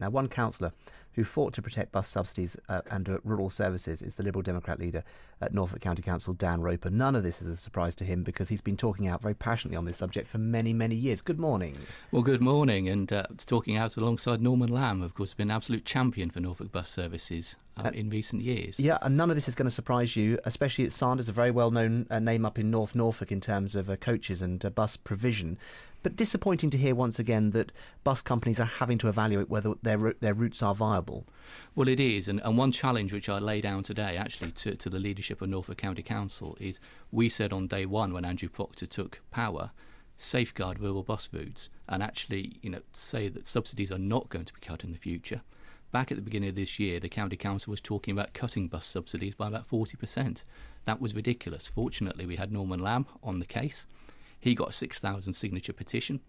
Now, one councillor who fought to protect bus subsidies uh, and uh, rural services is the Liberal Democrat leader at Norfolk County Council, Dan Roper. None of this is a surprise to him because he's been talking out very passionately on this subject for many, many years. Good morning. Well, good morning. And uh, talking out alongside Norman Lamb, of course, been an absolute champion for Norfolk bus services um, in recent years. Yeah, and none of this is going to surprise you, especially at Sanders, a very well known uh, name up in North Norfolk in terms of uh, coaches and uh, bus provision. But disappointing to hear once again that bus companies are having to evaluate whether their their routes are viable. Well, it is, and, and one challenge which I lay down today, actually, to, to the leadership of Norfolk County Council is we said on day one when Andrew Proctor took power, safeguard rural bus routes, and actually, you know, say that subsidies are not going to be cut in the future. Back at the beginning of this year, the county council was talking about cutting bus subsidies by about 40%. That was ridiculous. Fortunately, we had Norman Lamb on the case he got a 6,000 signature petition.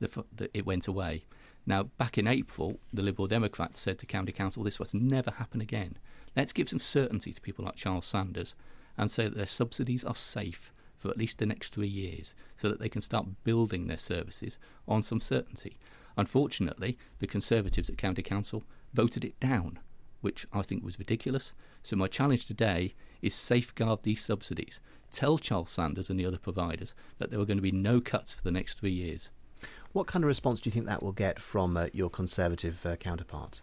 The, the, it went away. Now, back in April, the Liberal Democrats said to County Council this must never happen again. Let's give some certainty to people like Charles Sanders and say that their subsidies are safe for at least the next three years so that they can start building their services on some certainty. Unfortunately, the Conservatives at County Council voted it down, which I think was ridiculous. So, my challenge today is safeguard these subsidies tell Charles Sanders and the other providers that there were going to be no cuts for the next three years. What kind of response do you think that will get from uh, your Conservative uh, counterparts?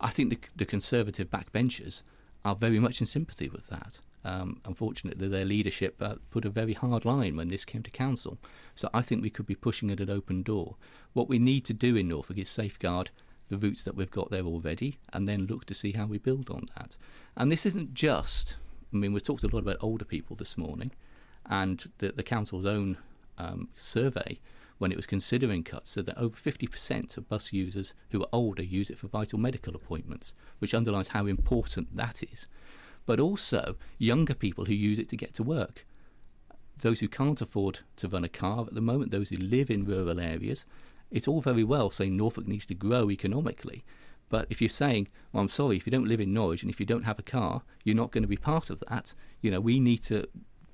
I think the, the Conservative backbenchers are very much in sympathy with that. Um, unfortunately, their leadership uh, put a very hard line when this came to council. So I think we could be pushing at an open door. What we need to do in Norfolk is safeguard the routes that we've got there already and then look to see how we build on that. And this isn't just I mean, we talked a lot about older people this morning, and the, the council's own um, survey, when it was considering cuts, said that over 50% of bus users who are older use it for vital medical appointments, which underlines how important that is. But also younger people who use it to get to work. Those who can't afford to run a car at the moment, those who live in rural areas, it's all very well saying Norfolk needs to grow economically, but if you're saying, well, I'm sorry, if you don't live in Norwich and if you don't have a car, you're not going to be part of that, you know, we need to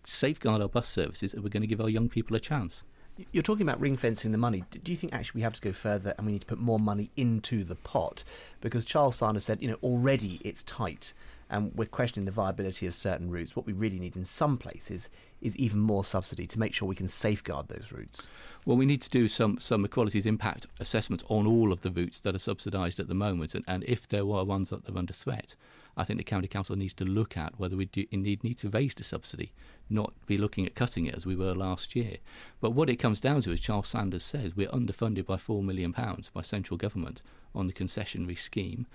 safeguard our bus services and we're going to give our young people a chance. You're talking about ring fencing the money. Do you think actually we have to go further and we need to put more money into the pot? Because Charles Sanders said, you know, already it's tight and we're questioning the viability of certain routes. What we really need in some places is even more subsidy to make sure we can safeguard those routes. Well, we need to do some, some equalities impact assessments on all of the routes that are subsidised at the moment, and, and if there are ones that are under threat, I think the county council needs to look at whether we do indeed need to raise the subsidy, not be looking at cutting it as we were last year. But what it comes down to, as Charles Sanders says, we're underfunded by £4 million by central government on the concessionary scheme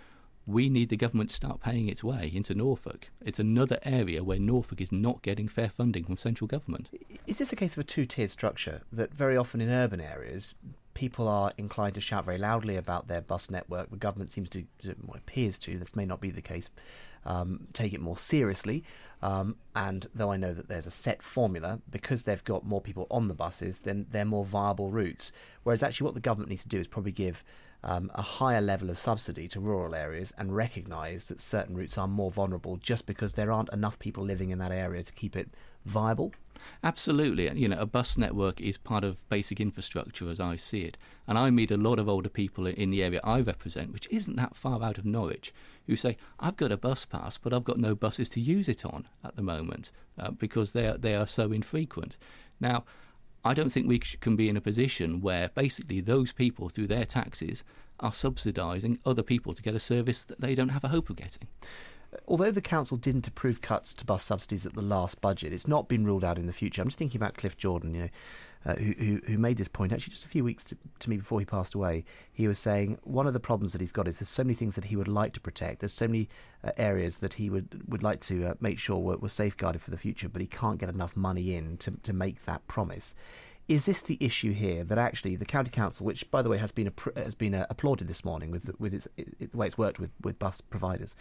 we need the government to start paying its way into Norfolk. It's another area where Norfolk is not getting fair funding from central government. Is this a case of a two tiered structure that very often in urban areas people are inclined to shout very loudly about their bus network? The government seems to, well, appears to, this may not be the case, um, take it more seriously. Um, and though I know that there's a set formula, because they've got more people on the buses, then they're more viable routes. Whereas actually, what the government needs to do is probably give um, a higher level of subsidy to rural areas and recognise that certain routes are more vulnerable just because there aren't enough people living in that area to keep it viable. Absolutely. You know, a bus network is part of basic infrastructure as I see it. And I meet a lot of older people in the area I represent, which isn't that far out of Norwich, who say, I've got a bus pass, but I've got no buses to use it on at the moment uh, because they are, they are so infrequent. Now, I don't think we can be in a position where basically those people, through their taxes, are subsidising other people to get a service that they don't have a hope of getting. Although the council didn't approve cuts to bus subsidies at the last budget, it's not been ruled out in the future. I'm just thinking about Cliff Jordan, you know, uh, who, who, who made this point actually just a few weeks to, to, me before he passed away. He was saying one of the problems that he's got is there's so many things that he would like to protect. There's so many uh, areas that he would would like to uh, make sure were, were safeguarded for the future, but he can't get enough money in to to make that promise. Is this the issue here that actually the county council, which by the way has been has been uh, applauded this morning with with its, it, the way it's worked with with bus providers,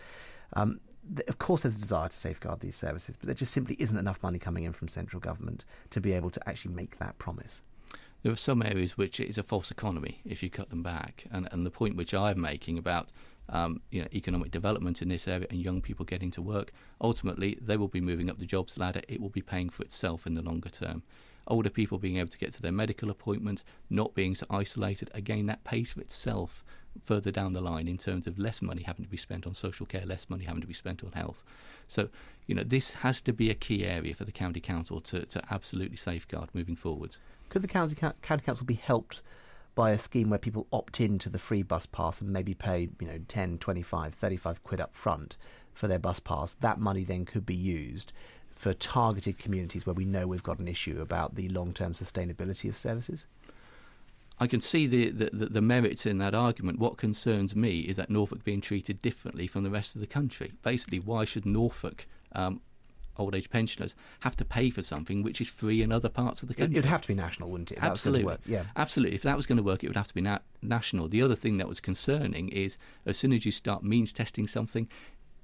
um, of course there's a desire to safeguard these services, but there just simply isn't enough money coming in from central government to be able to actually make that promise. There are some areas which it is a false economy if you cut them back, and and the point which I'm making about um, you know, economic development in this area and young people getting to work, ultimately they will be moving up the jobs ladder. It will be paying for itself in the longer term. Older people being able to get to their medical appointments, not being so isolated. Again, that pays for itself further down the line in terms of less money having to be spent on social care, less money having to be spent on health. So, you know, this has to be a key area for the county council to, to absolutely safeguard moving forwards. Could the county, county council be helped by a scheme where people opt into the free bus pass and maybe pay, you know, 10, 25, 35 quid up front for their bus pass? That money then could be used for targeted communities where we know we've got an issue about the long-term sustainability of services? I can see the, the, the, merits in that argument. What concerns me is that Norfolk being treated differently from the rest of the country. Basically, why should Norfolk um, old age pensioners have to pay for something which is free in other parts of the country? It'd have to be national, wouldn't it? Absolutely. Yeah. Absolutely. If that was going to work, it would have to be na- national. The other thing that was concerning is as soon as you start means testing something,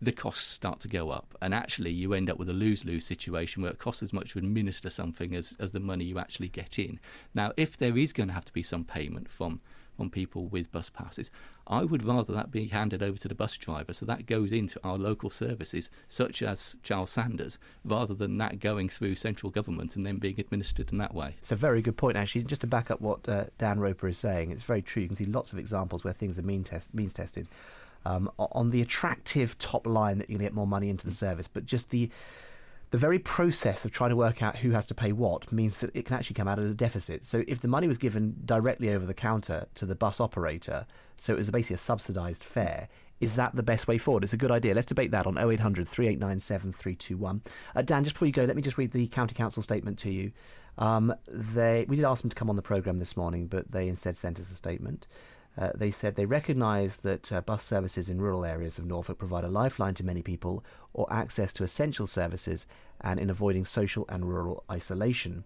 the costs start to go up. And actually, you end up with a lose lose situation where it costs as much to administer something as, as the money you actually get in. Now, if there is going to have to be some payment from on people with bus passes. I would rather that be handed over to the bus driver so that goes into our local services, such as Charles Sanders, rather than that going through central government and then being administered in that way. It's a very good point, actually. Just to back up what uh, Dan Roper is saying, it's very true. You can see lots of examples where things are mean test- means tested um, on the attractive top line that you're going to get more money into the service, but just the the very process of trying to work out who has to pay what means that it can actually come out at a deficit. So if the money was given directly over the counter to the bus operator, so it was basically a subsidised fare, is that the best way forward? It's a good idea. Let's debate that on 0800 389 7321. Uh, Dan, just before you go, let me just read the County Council statement to you. Um, they, we did ask them to come on the programme this morning, but they instead sent us a statement. Uh, they said they recognise that uh, bus services in rural areas of Norfolk provide a lifeline to many people or access to essential services and in avoiding social and rural isolation.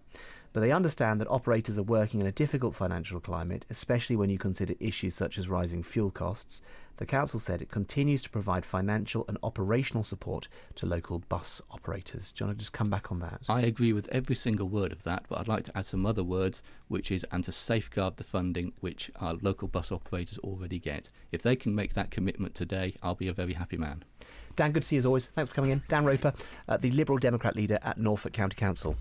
But they understand that operators are working in a difficult financial climate, especially when you consider issues such as rising fuel costs. The council said it continues to provide financial and operational support to local bus operators. Do you want to just come back on that? I agree with every single word of that, but I'd like to add some other words, which is and to safeguard the funding which our local bus operators already get. If they can make that commitment today, I'll be a very happy man. Dan, good to see you as always. Thanks for coming in. Dan Roper, uh, the Liberal Democrat leader at Norfolk County Council.